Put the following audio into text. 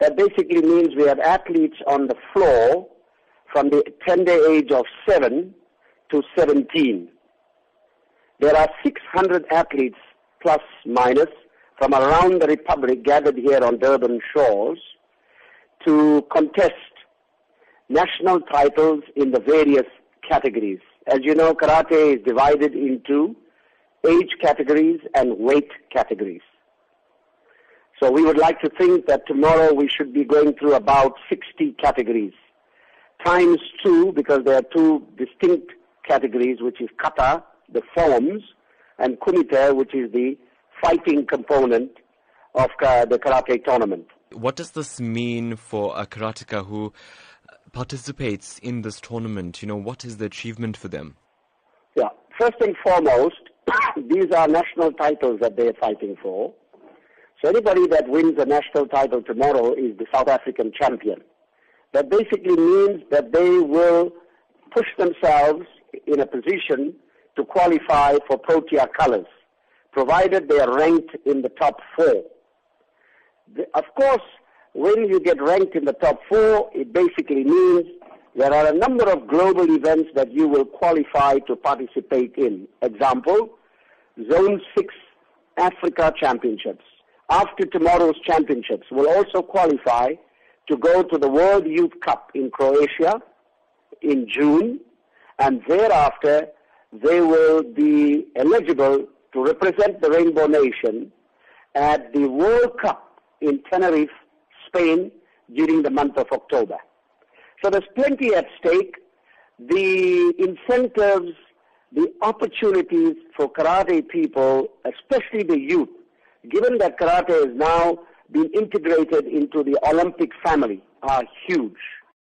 That basically means we have athletes on the floor from the tender age of 7 to 17. There are 600 athletes plus minus from around the republic gathered here on Durban shores to contest national titles in the various categories. As you know, karate is divided into age categories and weight categories. So we would like to think that tomorrow we should be going through about 60 categories times two because there are two distinct categories, which is kata, the forms, and kumite, which is the fighting component of the karate tournament. What does this mean for a karateka who participates in this tournament? You know, what is the achievement for them? Yeah, first and foremost, these are national titles that they are fighting for. So anybody that wins a national title tomorrow is the South African champion. That basically means that they will push themselves in a position to qualify for Protea colors, provided they are ranked in the top four. The, of course, when you get ranked in the top four, it basically means there are a number of global events that you will qualify to participate in. Example, Zone 6 Africa Championships. After tomorrow's championships, will also qualify to go to the World Youth Cup in Croatia in June, and thereafter they will be eligible to represent the Rainbow Nation at the World Cup in Tenerife, Spain during the month of October. So there's plenty at stake. The incentives, the opportunities for karate people, especially the youth, given that karate is now been integrated into the Olympic family, are huge.